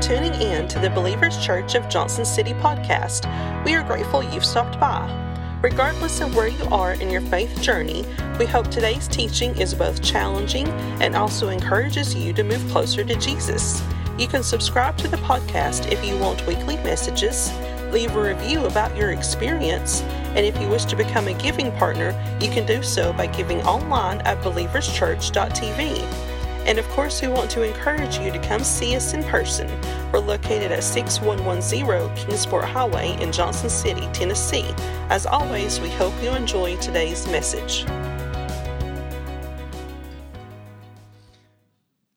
tuning in to the Believers Church of Johnson City podcast. We are grateful you've stopped by. Regardless of where you are in your faith journey, we hope today's teaching is both challenging and also encourages you to move closer to Jesus. You can subscribe to the podcast if you want weekly messages, leave a review about your experience, and if you wish to become a giving partner, you can do so by giving online at believerschurch.tv. And of course, we want to encourage you to come see us in person. We're located at 6110 Kingsport Highway in Johnson City, Tennessee. As always, we hope you enjoy today's message.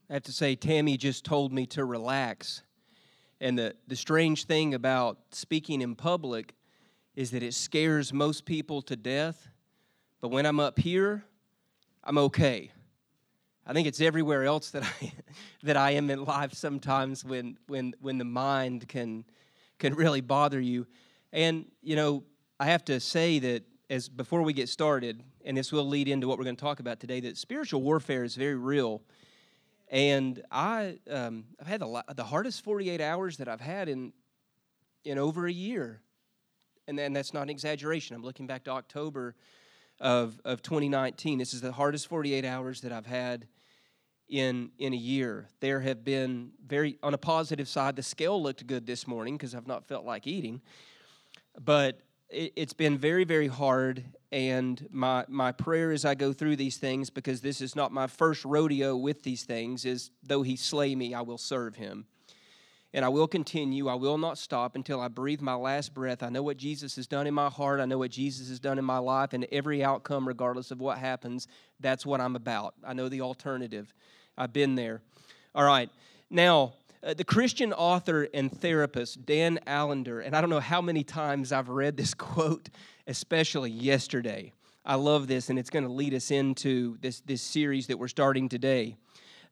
I have to say, Tammy just told me to relax. And the, the strange thing about speaking in public is that it scares most people to death. But when I'm up here, I'm okay. I think it's everywhere else that I that I am in life sometimes when when when the mind can can really bother you. And you know, I have to say that as before we get started, and this will lead into what we're going to talk about today, that spiritual warfare is very real. And I um, I've had the, the hardest 48 hours that I've had in in over a year, and then that's not an exaggeration. I'm looking back to October of, of 2019. This is the hardest 48 hours that I've had in, in a year. There have been very, on a positive side, the scale looked good this morning because I've not felt like eating. But it, it's been very, very hard. And my, my prayer as I go through these things, because this is not my first rodeo with these things, is though he slay me, I will serve him and I will continue. I will not stop until I breathe my last breath. I know what Jesus has done in my heart. I know what Jesus has done in my life, and every outcome, regardless of what happens, that's what I'm about. I know the alternative. I've been there. All right. Now, uh, the Christian author and therapist, Dan Allender, and I don't know how many times I've read this quote, especially yesterday. I love this, and it's going to lead us into this, this series that we're starting today.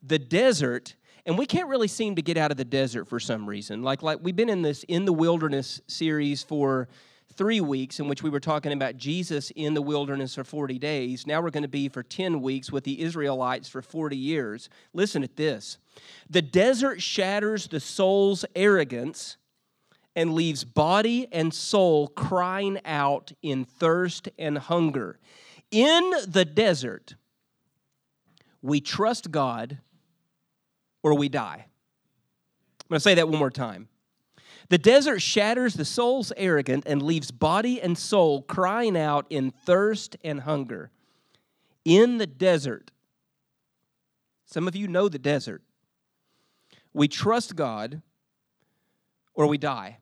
The desert and we can't really seem to get out of the desert for some reason. Like like we've been in this in the wilderness series for three weeks in which we were talking about Jesus in the wilderness for 40 days. Now we're going to be for 10 weeks with the Israelites for 40 years. Listen at this. The desert shatters the soul's arrogance and leaves body and soul crying out in thirst and hunger. In the desert, we trust God or we die. I'm going to say that one more time. The desert shatters the soul's arrogant and leaves body and soul crying out in thirst and hunger. In the desert, some of you know the desert. We trust God or we die.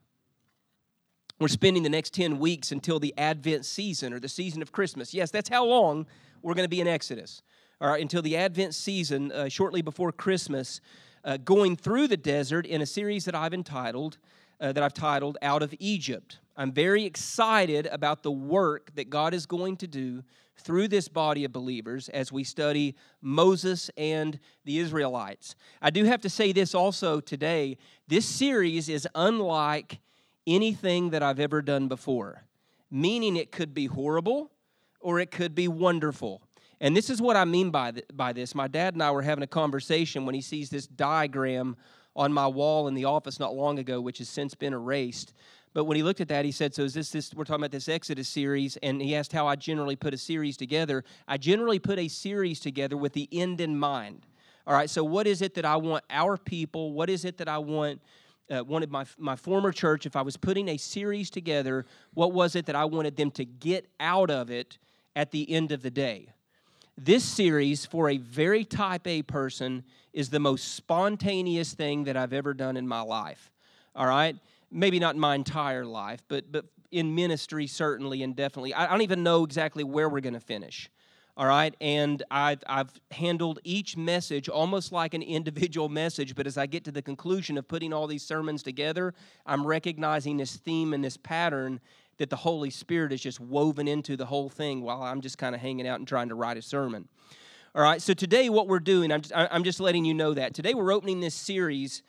We're spending the next 10 weeks until the Advent season or the season of Christmas. Yes, that's how long we're going to be in Exodus or until the Advent season, uh, shortly before Christmas, uh, going through the desert in a series that I've entitled, uh, that I've titled Out of Egypt. I'm very excited about the work that God is going to do through this body of believers as we study Moses and the Israelites. I do have to say this also today this series is unlike anything that I've ever done before, meaning it could be horrible or it could be wonderful. And this is what I mean by, th- by this. My dad and I were having a conversation when he sees this diagram on my wall in the office not long ago, which has since been erased. But when he looked at that, he said, So is this this? We're talking about this Exodus series, and he asked how I generally put a series together. I generally put a series together with the end in mind. All right, so what is it that I want our people, what is it that I want? Uh, wanted my, my former church, if I was putting a series together, what was it that I wanted them to get out of it at the end of the day? This series, for a very type A person, is the most spontaneous thing that I've ever done in my life. All right? Maybe not in my entire life, but, but in ministry, certainly and definitely. I don't even know exactly where we're going to finish. All right? And I've, I've handled each message almost like an individual message, but as I get to the conclusion of putting all these sermons together, I'm recognizing this theme and this pattern that the Holy Spirit is just woven into the whole thing while I'm just kind of hanging out and trying to write a sermon. All right, so today what we're doing, I'm just, I'm just letting you know that. Today we're opening this series,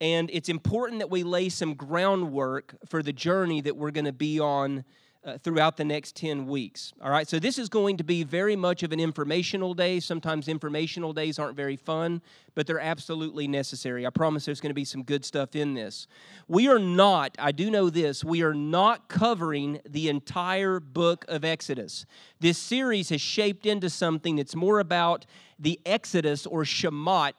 and it's important that we lay some groundwork for the journey that we're going to be on uh, throughout the next 10 weeks. All right, so this is going to be very much of an informational day. Sometimes informational days aren't very fun, but they're absolutely necessary. I promise there's going to be some good stuff in this. We are not, I do know this, we are not covering the entire book of Exodus. This series has shaped into something that's more about the Exodus or Shemot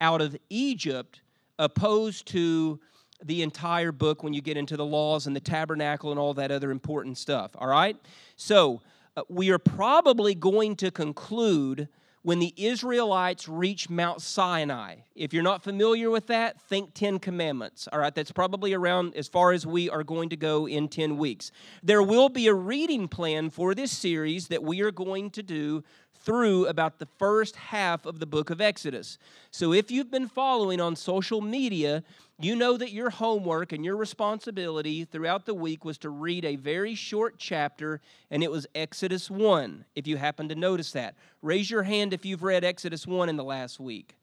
out of Egypt opposed to the entire book when you get into the laws and the tabernacle and all that other important stuff. All right? So, uh, we are probably going to conclude when the Israelites reach Mount Sinai. If you're not familiar with that, think 10 commandments. All right, that's probably around as far as we are going to go in 10 weeks. There will be a reading plan for this series that we are going to do through about the first half of the book of Exodus. So if you've been following on social media, you know that your homework and your responsibility throughout the week was to read a very short chapter, and it was Exodus 1, if you happen to notice that. Raise your hand if you've read Exodus 1 in the last week.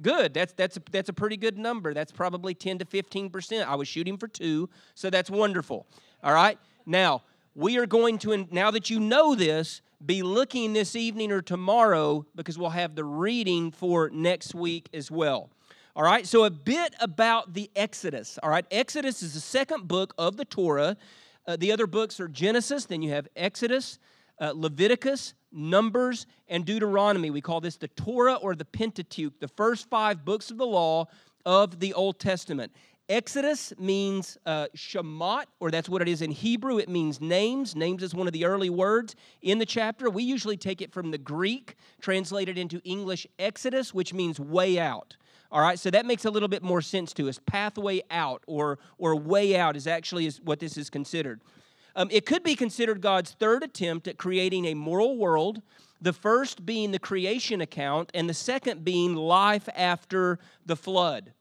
Good. That's that's a, that's a pretty good number. That's probably 10 to 15%. I was shooting for 2, so that's wonderful. All right? Now, we are going to now that you know this, be looking this evening or tomorrow because we'll have the reading for next week as well. All right, so a bit about the Exodus. All right, Exodus is the second book of the Torah. Uh, the other books are Genesis, then you have Exodus, uh, Leviticus, Numbers, and Deuteronomy. We call this the Torah or the Pentateuch, the first five books of the law of the Old Testament. Exodus means uh, Shemot, or that's what it is in Hebrew. It means names. Names is one of the early words in the chapter. We usually take it from the Greek, translated into English Exodus, which means way out. All right, so that makes a little bit more sense to us. Pathway out or, or way out is actually is what this is considered. Um, it could be considered God's third attempt at creating a moral world, the first being the creation account, and the second being life after the flood.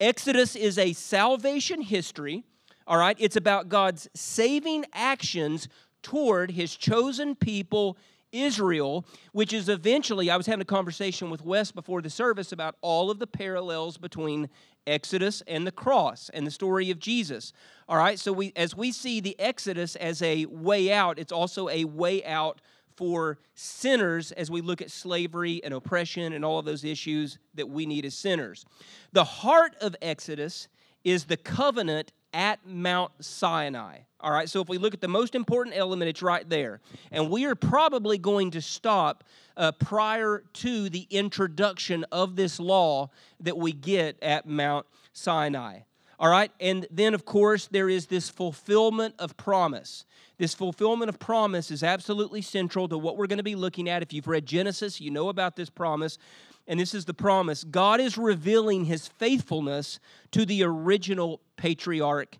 Exodus is a salvation history, all right? It's about God's saving actions toward his chosen people, Israel, which is eventually, I was having a conversation with Wes before the service about all of the parallels between Exodus and the cross and the story of Jesus. All right, so we as we see the Exodus as a way out, it's also a way out for sinners as we look at slavery and oppression and all of those issues that we need as sinners. The heart of Exodus is the covenant at Mount Sinai. All right, so if we look at the most important element, it's right there. And we are probably going to stop uh, prior to the introduction of this law that we get at Mount Sinai. All right, and then of course there is this fulfillment of promise. This fulfillment of promise is absolutely central to what we're going to be looking at. If you've read Genesis, you know about this promise. And this is the promise God is revealing his faithfulness to the original patriarch,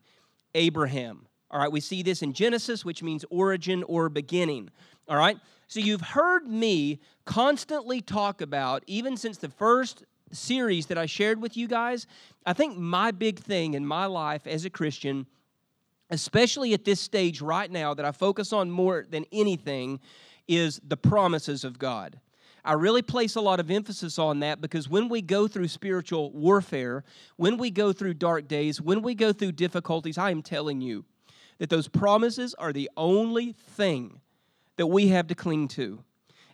Abraham. All right, we see this in Genesis, which means origin or beginning. All right, so you've heard me constantly talk about, even since the first series that I shared with you guys, I think my big thing in my life as a Christian especially at this stage right now, that I focus on more than anything is the promises of God. I really place a lot of emphasis on that because when we go through spiritual warfare, when we go through dark days, when we go through difficulties, I am telling you that those promises are the only thing that we have to cling to.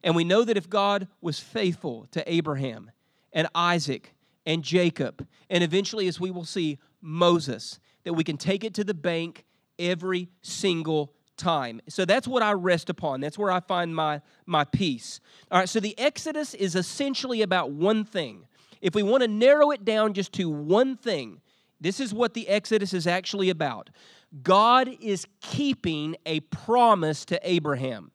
And we know that if God was faithful to Abraham and Isaac and Jacob, and eventually, as we will see, Moses, that we can take it to the bank every single time. So that's what I rest upon. That's where I find my, my peace. All right, so the Exodus is essentially about one thing. If we want to narrow it down just to one thing, this is what the Exodus is actually about. God is keeping a promise to Abraham.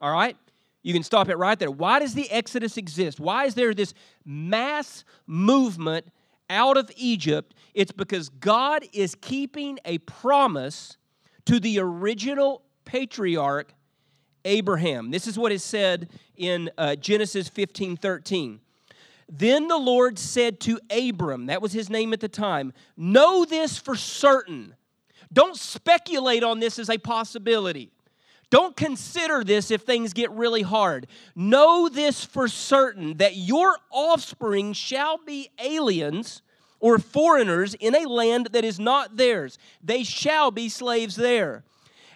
All right? You can stop it right there. Why does the Exodus exist? Why is there this mass movement out of Egypt, it's because God is keeping a promise to the original patriarch Abraham. This is what is said in uh, Genesis 15 13. Then the Lord said to Abram, that was his name at the time, Know this for certain. Don't speculate on this as a possibility. Don't consider this if things get really hard. Know this for certain that your offspring shall be aliens or foreigners in a land that is not theirs. They shall be slaves there.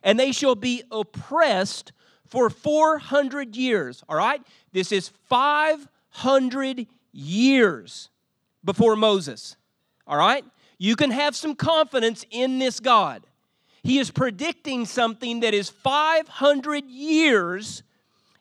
and they shall be oppressed for 400 years. All right? This is 500 years before Moses. All right? You can have some confidence in this God. He is predicting something that is 500 years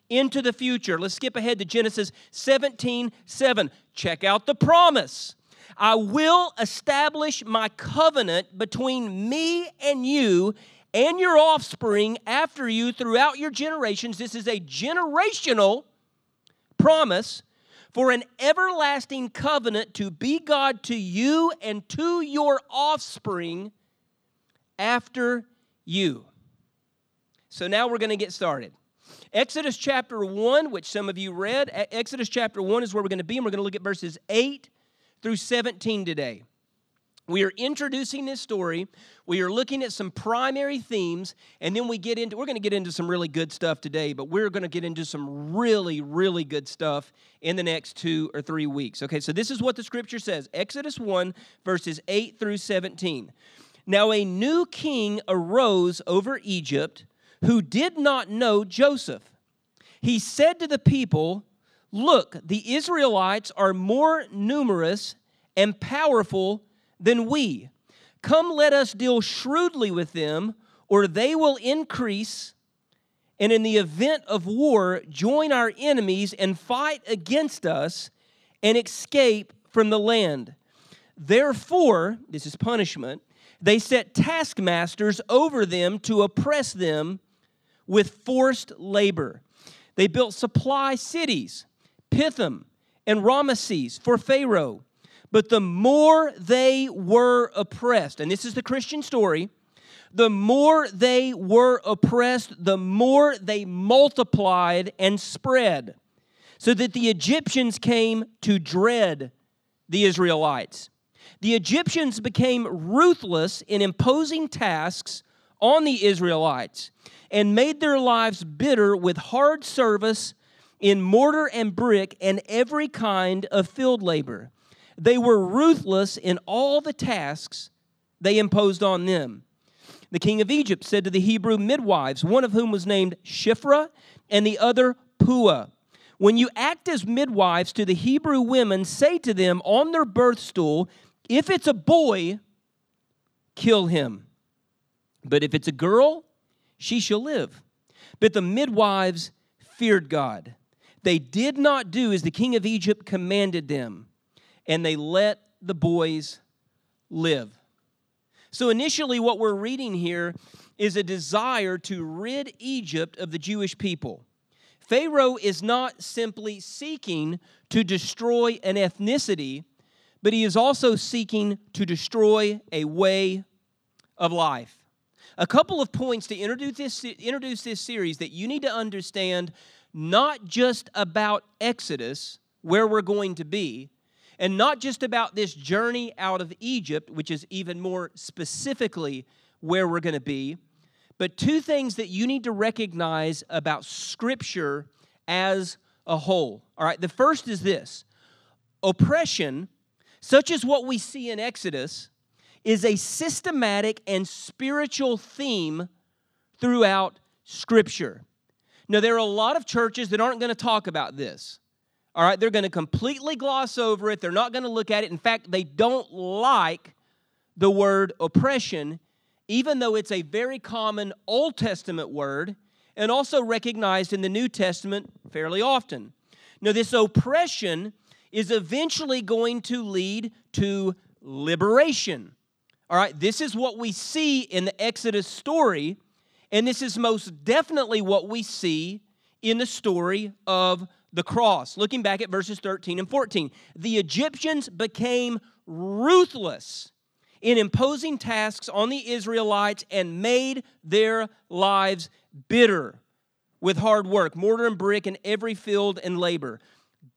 into the future. Let's skip ahead to Genesis 17 7. Check out the promise. I will establish my covenant between me and you and your offspring after you throughout your generations. This is a generational promise for an everlasting covenant to be God to you and to your offspring after you. So now we're going to get started. Exodus chapter 1, which some of you read, Exodus chapter 1 is where we're going to be, and we're going to look at verses 8 through 17 today. We are introducing this story. We are looking at some primary themes, and then we get into, we're going to get into some really good stuff today, but we're going to get into some really, really good stuff in the next two or three weeks. Okay, so this is what the scripture says Exodus 1, verses 8 through 17. Now a new king arose over Egypt who did not know Joseph. He said to the people, Look, the Israelites are more numerous and powerful than we. Come, let us deal shrewdly with them, or they will increase, and in the event of war, join our enemies and fight against us and escape from the land. Therefore, this is punishment, they set taskmasters over them to oppress them with forced labor. They built supply cities, Pithom and Ramesses for Pharaoh but the more they were oppressed, and this is the Christian story, the more they were oppressed, the more they multiplied and spread, so that the Egyptians came to dread the Israelites. The Egyptians became ruthless in imposing tasks on the Israelites and made their lives bitter with hard service in mortar and brick and every kind of field labor. They were ruthless in all the tasks they imposed on them. The king of Egypt said to the Hebrew midwives, one of whom was named Shiphrah and the other Puah, When you act as midwives to the Hebrew women, say to them on their birth stool, If it's a boy, kill him. But if it's a girl, she shall live. But the midwives feared God. They did not do as the king of Egypt commanded them and they let the boys live. So, initially, what we're reading here is a desire to rid Egypt of the Jewish people. Pharaoh is not simply seeking to destroy an ethnicity, but he is also seeking to destroy a way of life. A couple of points to introduce this, introduce this series that you need to understand not just about Exodus, where we're going to be, and not just about this journey out of Egypt, which is even more specifically where we're going to be, but two things that you need to recognize about Scripture as a whole. All right, the first is this oppression, such as what we see in Exodus, is a systematic and spiritual theme throughout Scripture. Now, there are a lot of churches that aren't going to talk about this. All right, they're going to completely gloss over it. They're not going to look at it. In fact, they don't like the word oppression, even though it's a very common Old Testament word and also recognized in the New Testament fairly often. Now, this oppression is eventually going to lead to liberation. All right, this is what we see in the Exodus story, and this is most definitely what we see in the story of the cross. Looking back at verses 13 and 14, the Egyptians became ruthless in imposing tasks on the Israelites and made their lives bitter with hard work, mortar and brick in every field and labor,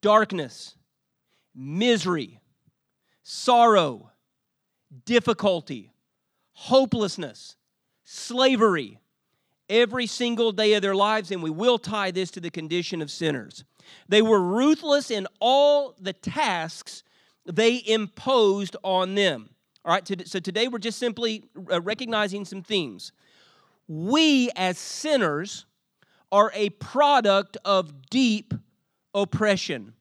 darkness, misery, sorrow, difficulty, hopelessness, slavery, every single day of their lives, and we will tie this to the condition of sinners. They were ruthless in all the tasks they imposed on them. All right, so today we're just simply uh, recognizing some themes. we as sinners are a product of deep oppression.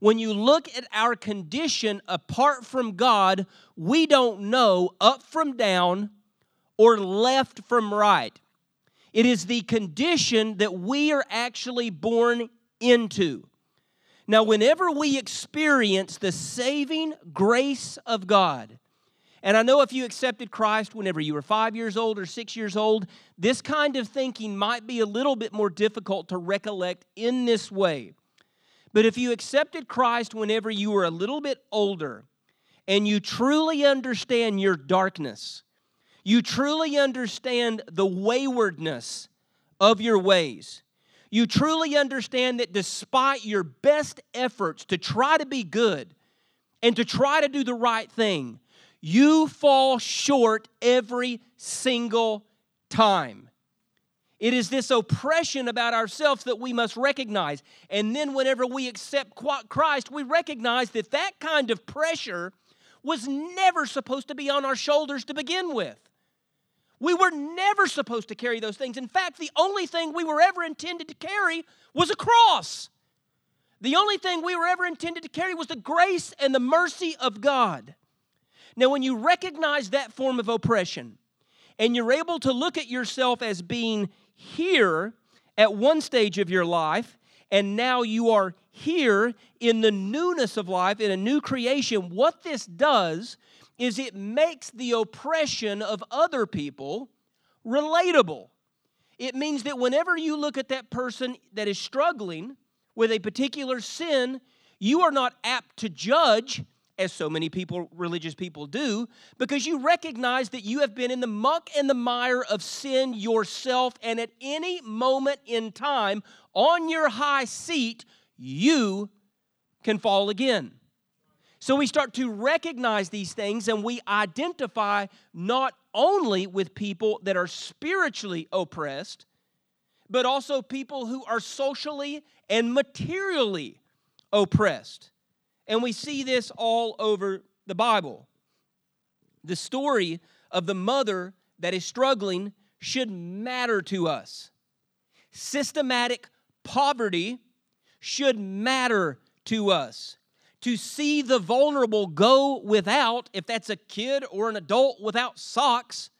When you look at our condition apart from God, we don't know up from down or left from right. It is the condition that we are actually born into. Now, whenever we experience the saving grace of God, and I know if you accepted Christ whenever you were five years old or six years old, this kind of thinking might be a little bit more difficult to recollect in this way. But if you accepted Christ whenever you were a little bit older and you truly understand your darkness, you truly understand the waywardness of your ways, you truly understand that despite your best efforts to try to be good and to try to do the right thing, you fall short every single time. It is this oppression about ourselves that we must recognize. And then, whenever we accept Christ, we recognize that that kind of pressure was never supposed to be on our shoulders to begin with. We were never supposed to carry those things. In fact, the only thing we were ever intended to carry was a cross. The only thing we were ever intended to carry was the grace and the mercy of God. Now, when you recognize that form of oppression and you're able to look at yourself as being here at one stage of your life, and now you are here in the newness of life, in a new creation, what this does is it makes the oppression of other people relatable. It means that whenever you look at that person that is struggling with a particular sin, you are not apt to judge as so many people, religious people do, because you recognize that you have been in the muck and the mire of sin yourself, and at any moment in time, on your high seat, you can fall again. So we start to recognize these things and we identify not only with people that are spiritually oppressed, but also people who are socially and materially oppressed. And we see this all over the Bible. The story of the mother that is struggling should matter to us. Systematic poverty should matter to us. To see the vulnerable go without, if that's a kid or an adult without socks,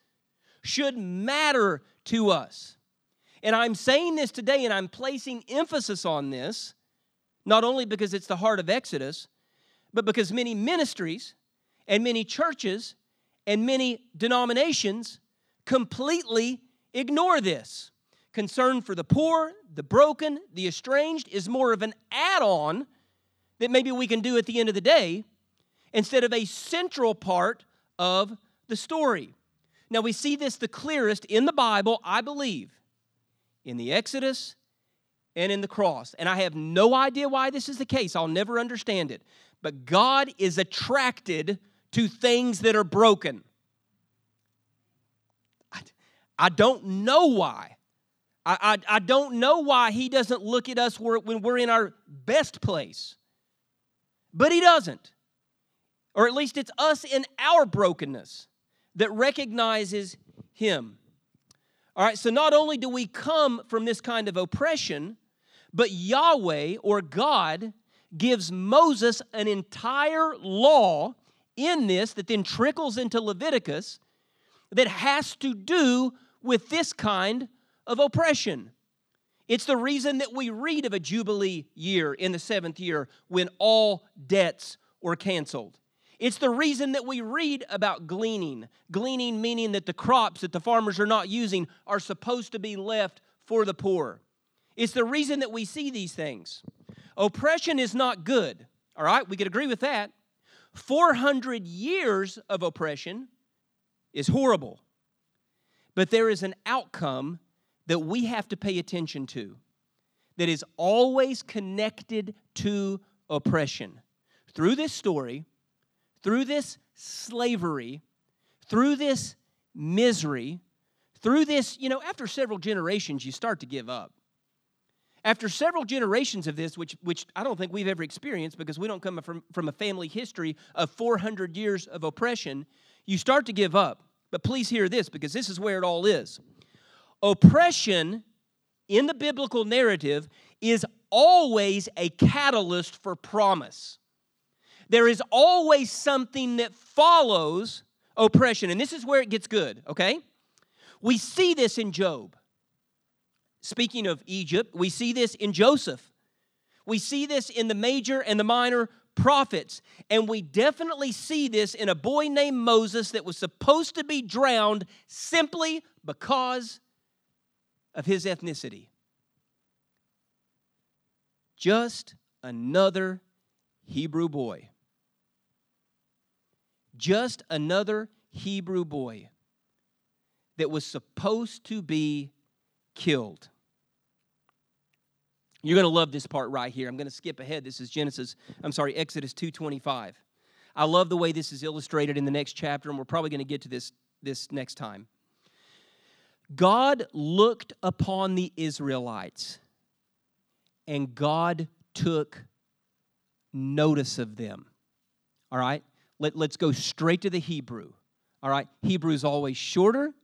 should matter to us. And I'm saying this today and I'm placing emphasis on this, not only because it's the heart of Exodus, but because many ministries and many churches and many denominations completely ignore this. Concern for the poor, the broken, the estranged is more of an add on that maybe we can do at the end of the day instead of a central part of the story. Now, we see this the clearest in the Bible, I believe, in the Exodus and in the cross. And I have no idea why this is the case. I'll never understand it. But God is attracted to things that are broken. I, I don't know why. I, I, I, don't know why He doesn't look at us when we're in our best place. But He doesn't. Or at least it's us in our brokenness that recognizes Him. All right, so not only do we come from this kind of oppression, but Yahweh or God gives Moses an entire law in this that then trickles into Leviticus that has to do with this kind of oppression. It's the reason that we read of a Jubilee year in the seventh year when all debts were canceled. It's the reason that we read about gleaning. Gleaning meaning that the crops that the farmers are not using are supposed to be left for the poor. It's the reason that we see these things. Oppression is not good, all right? We could agree with that. 400 years of oppression is horrible. But there is an outcome that we have to pay attention to that is always connected to oppression. Through this story, through this slavery, through this misery, through this, you know, after several generations, you start to give up. After several generations of this, which, which I don't think we've ever experienced because we don't come from, from a family history of 400 years of oppression, you start to give up. But please hear this because this is where it all is. Oppression in the biblical narrative is always a catalyst for promise. There is always something that follows oppression. And this is where it gets good, okay? We see this in Job. Speaking of Egypt, we see this in Joseph. We see this in the major and the minor prophets. And we definitely see this in a boy named Moses that was supposed to be drowned simply because of his ethnicity. Just another Hebrew boy. Just another Hebrew boy that was supposed to be killed. You're going to love this part right here. I'm going to skip ahead. This is Genesis, I'm sorry, Exodus 2:25. I love the way this is illustrated in the next chapter and we're probably going to get to this this next time. God looked upon the Israelites and God took notice of them. All right? Let, let's go straight to the Hebrew. All right? Hebrew is always shorter,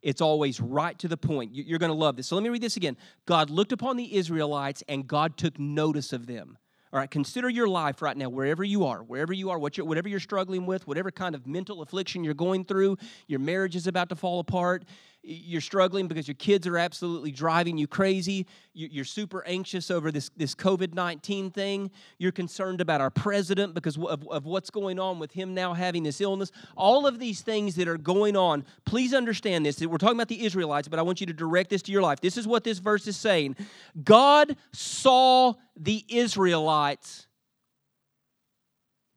it's always right to the point. You're going to love this. So let me read this again. God looked upon the Israelites and God took notice of them. All right, consider your life right now, wherever you are, wherever you are, whatever you're struggling with, whatever kind of mental affliction you're going through, your marriage is about to fall apart, you're struggling because your kids are absolutely driving you crazy. You're super anxious over this, this COVID 19 thing. You're concerned about our president because of, of what's going on with him now having this illness. All of these things that are going on, please understand this. We're talking about the Israelites, but I want you to direct this to your life. This is what this verse is saying God saw the Israelites,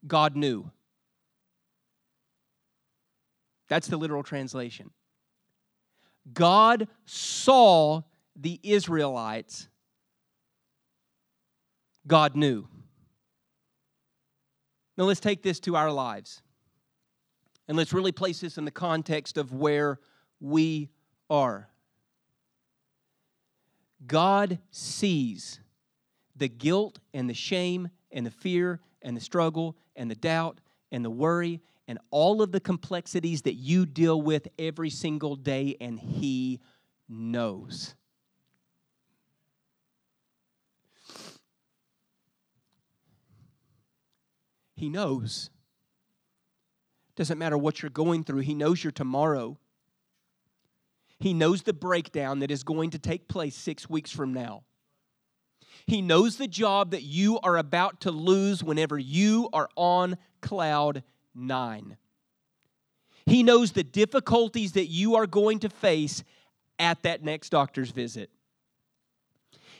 God knew. That's the literal translation. God saw the Israelites, God knew. Now let's take this to our lives. And let's really place this in the context of where we are. God sees the guilt and the shame and the fear and the struggle and the doubt and the worry and all of the complexities that you deal with every single day, and He knows. He knows. Doesn't matter what you're going through, He knows your tomorrow. He knows the breakdown that is going to take place six weeks from now. He knows the job that you are about to lose whenever you are on cloud 9. He knows the difficulties that you are going to face at that next doctor's visit.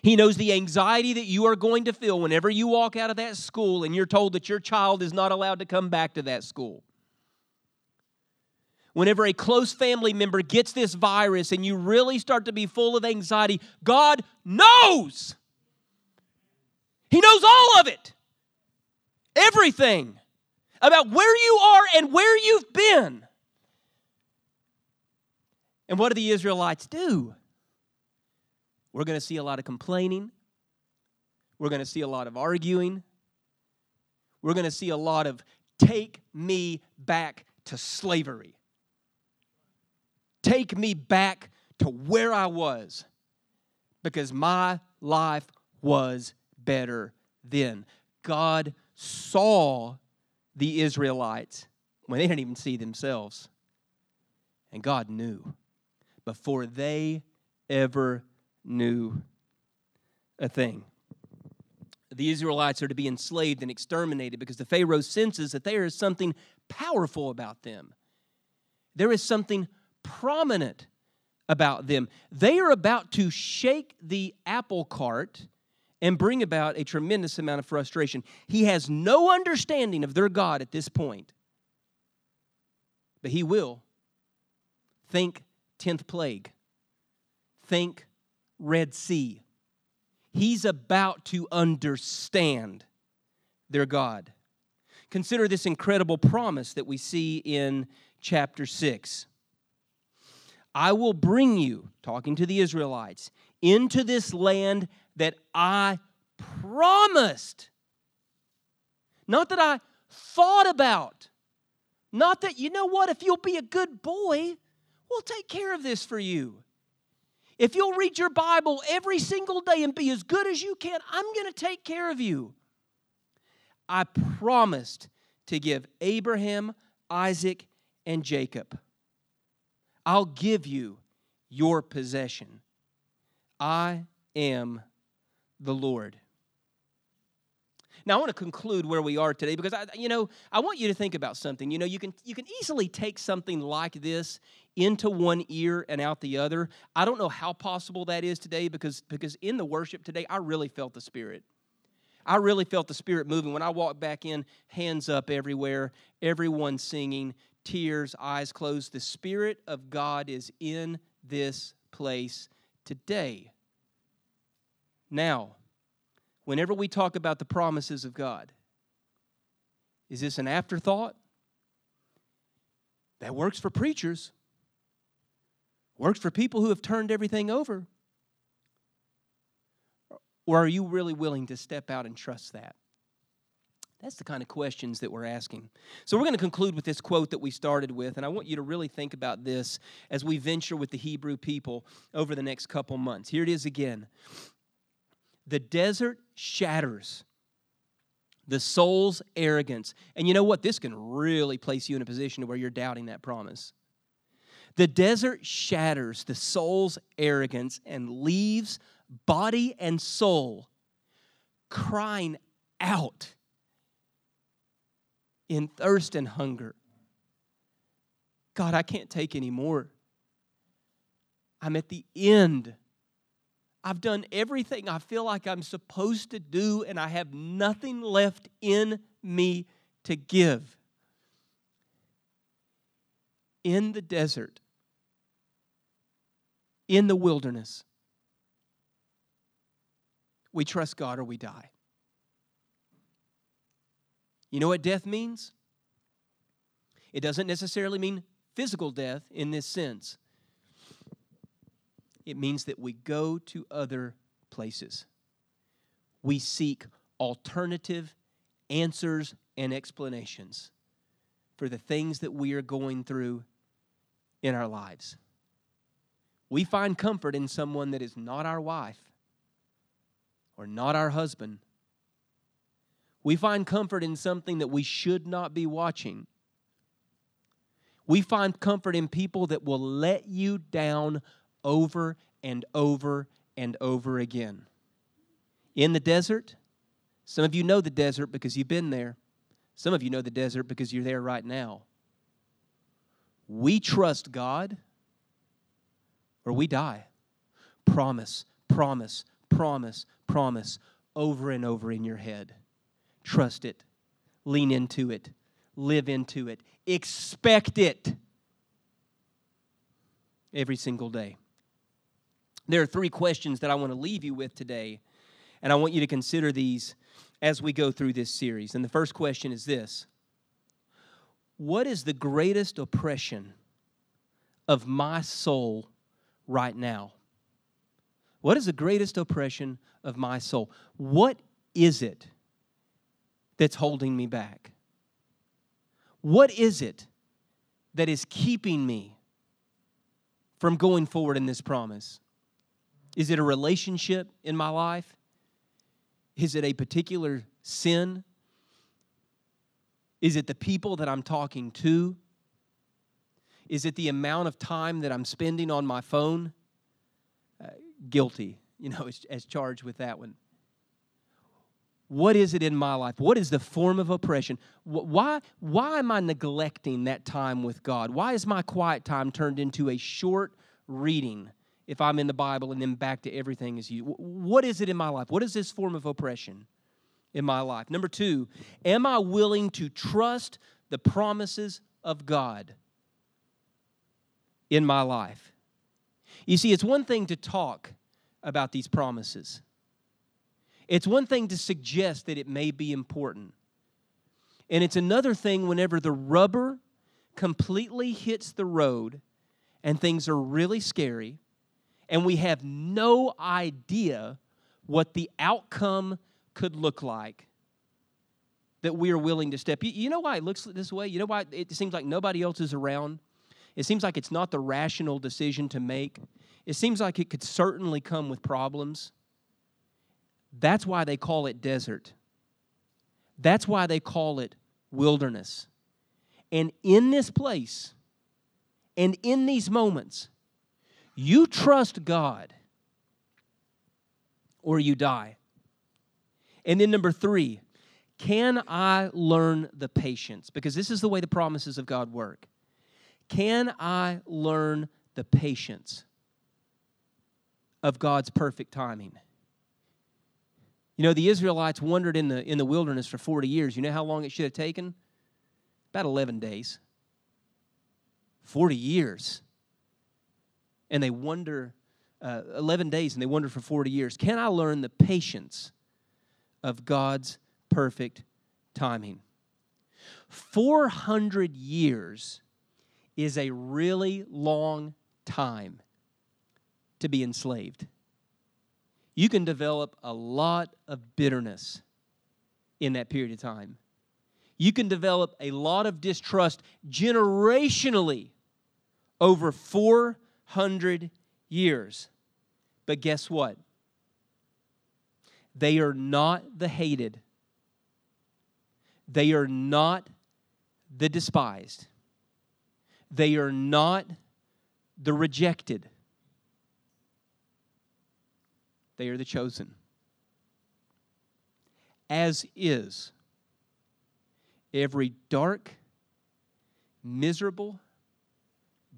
He knows the anxiety that you are going to feel whenever you walk out of that school and you're told that your child is not allowed to come back to that school. Whenever a close family member gets this virus and you really start to be full of anxiety, God knows. He knows all of it. Everything about where you are and where you've been. And what do the Israelites do? We're going to see a lot of complaining. We're going to see a lot of arguing. We're going to see a lot of take me back to slavery. Take me back to where I was because my life was better then. God saw the Israelites when they didn't even see themselves. And God knew before they ever knew a thing. The Israelites are to be enslaved and exterminated because the Pharaoh senses that there is something powerful about them. There is something prominent about them. They are about to shake the apple cart and bring about a tremendous amount of frustration. He has no understanding of their God at this point, but he will. Think 10th plague, think Red Sea. He's about to understand their God. Consider this incredible promise that we see in chapter 6. I will bring you, talking to the Israelites, into this land that I promised. Not that I thought about. Not that, you know what, if you'll be a good boy, we'll take care of this for you. if you'll read your Bible every single day and be as good as you can, I'm going to take care of you. I promised to give Abraham, Isaac, and Jacob. I'll give you your possession. I am the Lord. Now I want to conclude where we are today because I you know, I want you to think about something. You know, you can you can easily take something like this into one ear and out the other. I don't know how possible that is today because because in the worship today I really felt the spirit. I really felt the spirit moving when I walked back in, hands up everywhere, everyone singing, tears, eyes closed. The spirit of God is in this place today. Now, whenever we talk about the promises of God, is this an afterthought? That works for preachers, works for people who have turned everything over. Or are you really willing to step out and trust that? That's the kind of questions that we're asking. So, we're going to conclude with this quote that we started with, and I want you to really think about this as we venture with the Hebrew people over the next couple months. Here it is again The desert shatters the soul's arrogance. And you know what? This can really place you in a position where you're doubting that promise. The desert shatters the soul's arrogance and leaves body and soul crying out in thirst and hunger. God, I can't take any more. I'm at the end. I've done everything I feel like I'm supposed to do, and I have nothing left in me to give. In the desert, in the wilderness, we trust God or we die. You know what death means? It doesn't necessarily mean physical death in this sense. It means that we go to other places. We seek alternative answers and explanations for the things that we are going through in our lives. We find comfort in someone that is not our wife or not our husband we find comfort in something that we should not be watching. We find comfort in people that will let you down over and over and over again. In the desert, some of you know the desert because you've been there. Some of you know the desert because you're there right now. We trust God or we die. Promise, promise, promise, promise over and over in your head. Trust it, lean into it, live into it, expect it every single day. There are three questions that I want to leave you with today, and I want you to consider these as we go through this series. And the first question is this What is the greatest oppression of my soul right now? What is the greatest oppression of my soul? What is it? that's holding me back? What is it that is keeping me from going forward in this promise? Is it a relationship in my life? Is it a particular sin? Is it the people that I'm talking to? Is it the amount of time that I'm spending on my phone? Uh, guilty, you know, as, as charged with that one. What is it in my life? What is the form of oppression? Why, why am I neglecting that time with God? Why is my quiet time turned into a short reading if I'm in the Bible and then back to everything as you? What is it in my life? What is this form of oppression in my life? Number two, am I willing to trust the promises of God in my life? You see, it's one thing to talk about these promises. It's one thing to suggest that it may be important. And it's another thing whenever the rubber completely hits the road and things are really scary and we have no idea what the outcome could look like that we are willing to step. You know why it looks this way? You know why it seems like nobody else is around? It seems like it's not the rational decision to make. it seems like it could certainly come with problems. That's why they call it desert. That's why they call it wilderness. And in this place, and in these moments, you trust God or you die. And then, number three, can I learn the patience? Because this is the way the promises of God work. Can I learn the patience of God's perfect timing? You know, the Israelites wandered in the, in the wilderness for 40 years. You know how long it should have taken? About 11 days. 40 years. And they wonder uh, 11 days and they wonder for 40 years. Can I learn the patience of God's perfect timing? 400 years is a really long time to be enslaved. You can develop a lot of bitterness in that period of time. You can develop a lot of distrust generationally over 400 years. But guess what? They are not the hated, they are not the despised, they are not the rejected, they are the chosen. As is every dark, miserable,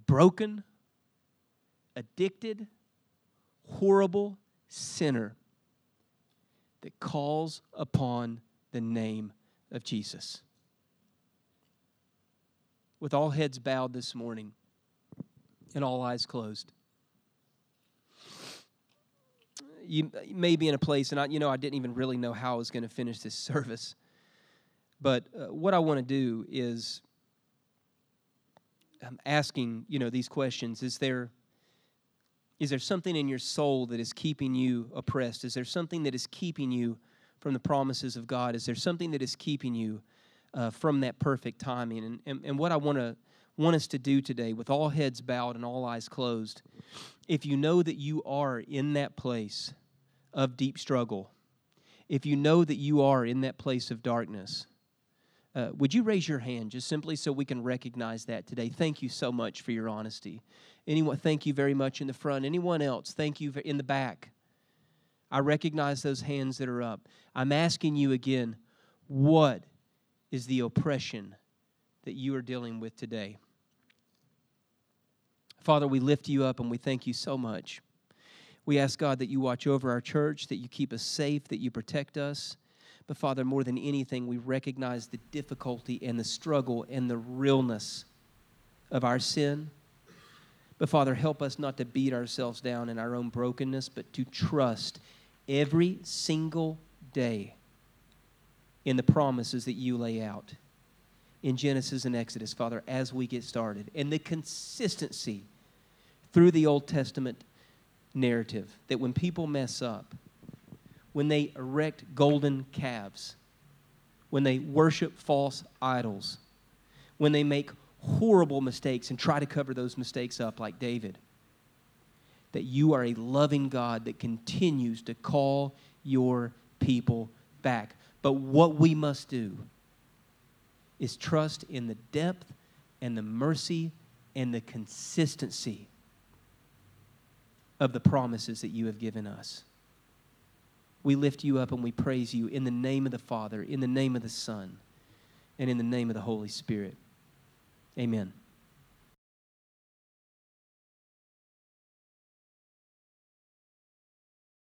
broken, addicted, horrible sinner that calls upon the name of Jesus. With all heads bowed this morning and all eyes closed. You may be in a place, and I, you know, I didn't even really know how I was going to finish this service. But uh, what I want to do is I'm asking, you know, these questions. Is there is there something in your soul that is keeping you oppressed? Is there something that is keeping you from the promises of God? Is there something that is keeping you uh, from that perfect timing? And, and, and what I want to want us to do today, with all heads bowed and all eyes closed, if you know that you are in that place of deep struggle, if you know that you are in that place of darkness, uh, would you raise your hand just simply so we can recognize that today? Thank you so much for your honesty. Anyone, thank you very much in the front. Anyone else, thank you in the back. I recognize those hands that are up. I'm asking you again, what is the oppression that you are dealing with today? Father, we lift you up and we thank you so much. We ask God that you watch over our church, that you keep us safe, that you protect us. But Father, more than anything, we recognize the difficulty and the struggle and the realness of our sin. But Father, help us not to beat ourselves down in our own brokenness, but to trust every single day in the promises that you lay out in Genesis and Exodus, Father, as we get started. And the consistency through the Old Testament narrative that when people mess up, when they erect golden calves, when they worship false idols, when they make horrible mistakes and try to cover those mistakes up like David. That you are a loving God that continues to call your people back. But what we must do is trust in the depth and the mercy and the consistency of the promises that you have given us. We lift you up and we praise you in the name of the Father, in the name of the Son, and in the name of the Holy Spirit. Amen.